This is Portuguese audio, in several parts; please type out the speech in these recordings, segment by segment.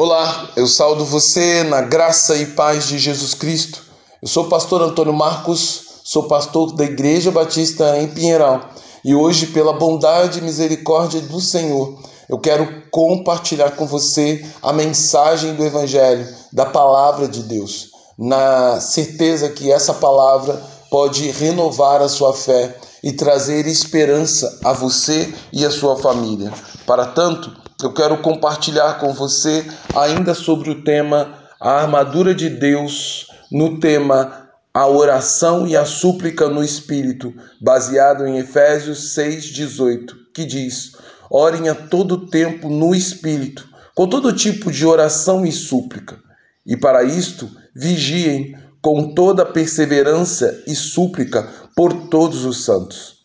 Olá, eu saúdo você na graça e paz de Jesus Cristo. Eu sou o pastor Antônio Marcos, sou pastor da Igreja Batista em Pinheiral e hoje, pela bondade e misericórdia do Senhor, eu quero compartilhar com você a mensagem do Evangelho, da palavra de Deus, na certeza que essa palavra pode renovar a sua fé e trazer esperança a você e a sua família. Para tanto, eu quero compartilhar com você ainda sobre o tema a armadura de Deus, no tema a oração e a súplica no Espírito, baseado em Efésios 6,18, que diz: Orem a todo tempo no Espírito, com todo tipo de oração e súplica. E para isto, vigiem com toda perseverança e súplica por todos os santos.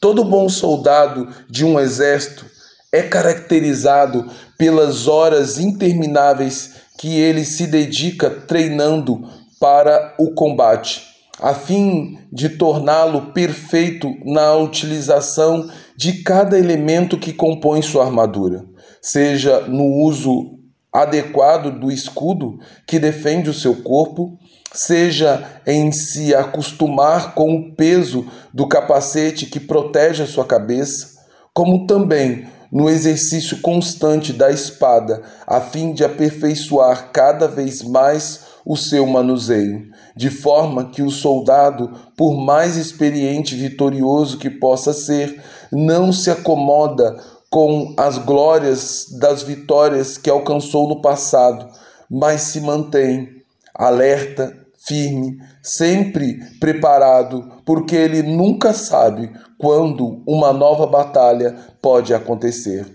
Todo bom soldado de um exército é caracterizado pelas horas intermináveis que ele se dedica treinando para o combate, a fim de torná-lo perfeito na utilização de cada elemento que compõe sua armadura, seja no uso adequado do escudo que defende o seu corpo, seja em se acostumar com o peso do capacete que protege a sua cabeça, como também no exercício constante da espada, a fim de aperfeiçoar cada vez mais o seu manuseio, de forma que o soldado, por mais experiente e vitorioso que possa ser, não se acomoda com as glórias das vitórias que alcançou no passado, mas se mantém alerta, firme, sempre preparado, porque ele nunca sabe quando uma nova batalha pode acontecer.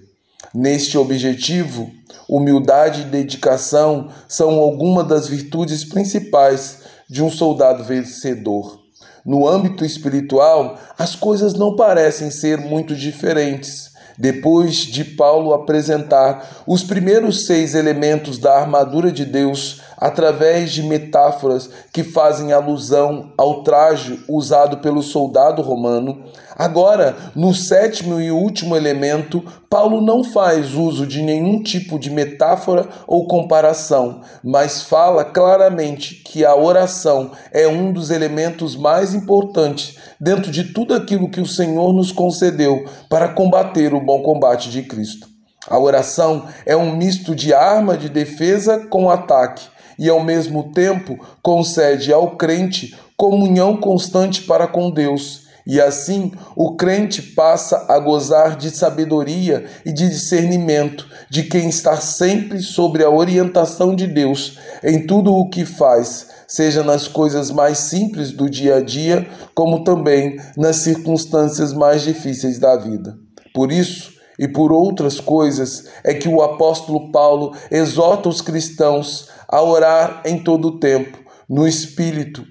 Neste objetivo, humildade e dedicação são algumas das virtudes principais de um soldado vencedor. No âmbito espiritual, as coisas não parecem ser muito diferentes. Depois de Paulo apresentar os primeiros seis elementos da armadura de Deus através de metáforas que fazem alusão ao traje usado pelo soldado romano, agora, no sétimo e último elemento, Paulo não faz uso de nenhum tipo de metáfora ou comparação, mas fala claramente que a oração é um dos elementos mais importantes dentro de tudo aquilo que o Senhor nos concedeu para combater o bom combate de Cristo. A oração é um misto de arma de defesa com ataque e, ao mesmo tempo, concede ao crente comunhão constante para com Deus. E assim o crente passa a gozar de sabedoria e de discernimento de quem está sempre sobre a orientação de Deus em tudo o que faz, seja nas coisas mais simples do dia a dia, como também nas circunstâncias mais difíceis da vida. Por isso, e por outras coisas é que o apóstolo Paulo exorta os cristãos a orar em todo o tempo, no Espírito,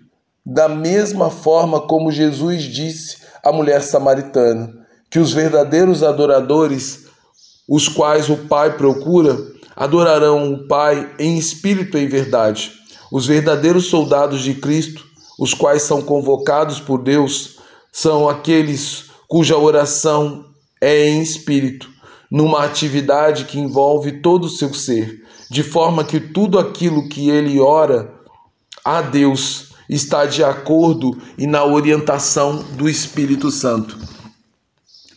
da mesma forma como Jesus disse à mulher samaritana, que os verdadeiros adoradores, os quais o Pai procura, adorarão o Pai em espírito e em verdade. Os verdadeiros soldados de Cristo, os quais são convocados por Deus, são aqueles cuja oração é em espírito, numa atividade que envolve todo o seu ser, de forma que tudo aquilo que ele ora a Deus está de acordo e na orientação do Espírito Santo.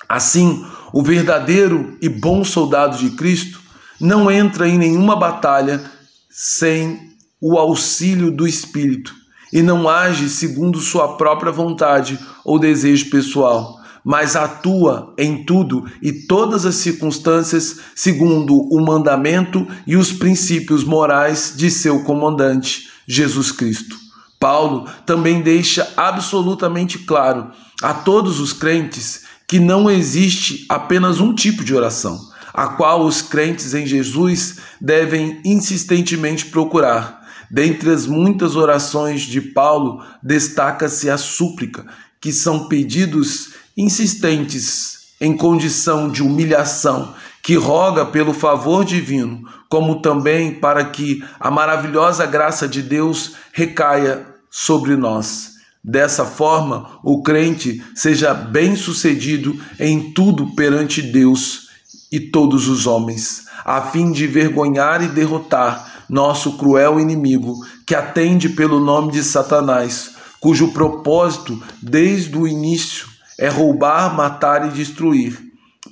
Assim, o verdadeiro e bom soldado de Cristo não entra em nenhuma batalha sem o auxílio do Espírito e não age segundo sua própria vontade ou desejo pessoal mas atua em tudo e todas as circunstâncias segundo o mandamento e os princípios morais de seu comandante, Jesus Cristo. Paulo também deixa absolutamente claro a todos os crentes que não existe apenas um tipo de oração, a qual os crentes em Jesus devem insistentemente procurar. Dentre as muitas orações de Paulo, destaca-se a súplica, que são pedidos insistentes em condição de humilhação, que roga pelo favor divino, como também para que a maravilhosa graça de Deus recaia sobre nós. Dessa forma, o crente seja bem-sucedido em tudo perante Deus e todos os homens. a fim de vergonhar e derrotar nosso cruel inimigo, que atende pelo nome de Satanás, cujo propósito desde o início é roubar, matar e destruir.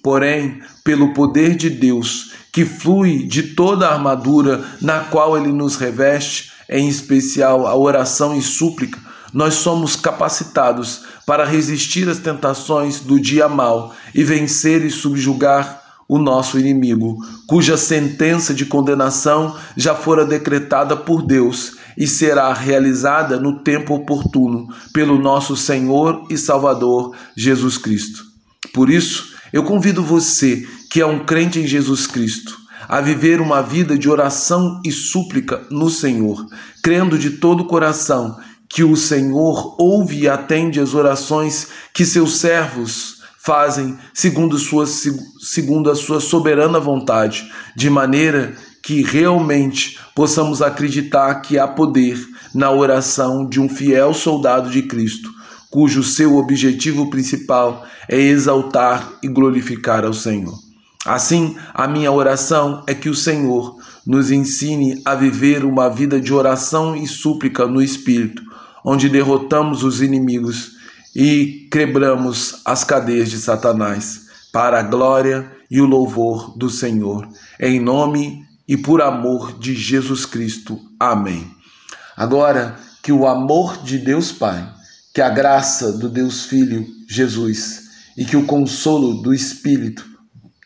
Porém, pelo poder de Deus, que flui de toda a armadura na qual ele nos reveste, em especial a oração e súplica, nós somos capacitados para resistir às tentações do dia mal e vencer e subjugar o nosso inimigo, cuja sentença de condenação já fora decretada por Deus e será realizada no tempo oportuno pelo nosso Senhor e Salvador Jesus Cristo. Por isso, eu convido você, que é um crente em Jesus Cristo, a viver uma vida de oração e súplica no Senhor, crendo de todo o coração que o Senhor ouve e atende as orações que seus servos fazem segundo, sua, segundo a sua soberana vontade, de maneira que realmente possamos acreditar que há poder na oração de um fiel soldado de Cristo, cujo seu objetivo principal é exaltar e glorificar ao Senhor. Assim, a minha oração é que o Senhor nos ensine a viver uma vida de oração e súplica no Espírito, onde derrotamos os inimigos e quebramos as cadeias de Satanás, para a glória e o louvor do Senhor. Em nome e por amor de Jesus Cristo. Amém. Agora, que o amor de Deus Pai, que a graça do Deus Filho Jesus e que o consolo do Espírito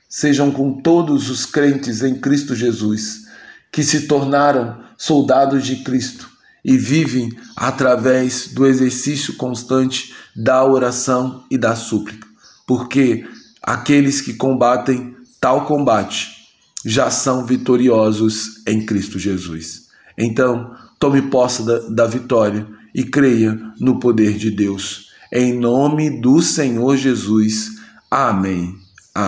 sejam com todos os crentes em Cristo Jesus, que se tornaram soldados de Cristo e vivem através do exercício constante da oração e da súplica, porque aqueles que combatem tal combate já são vitoriosos em Cristo Jesus. Então, tome posse da, da vitória e creia no poder de Deus. Em nome do Senhor Jesus. Amém.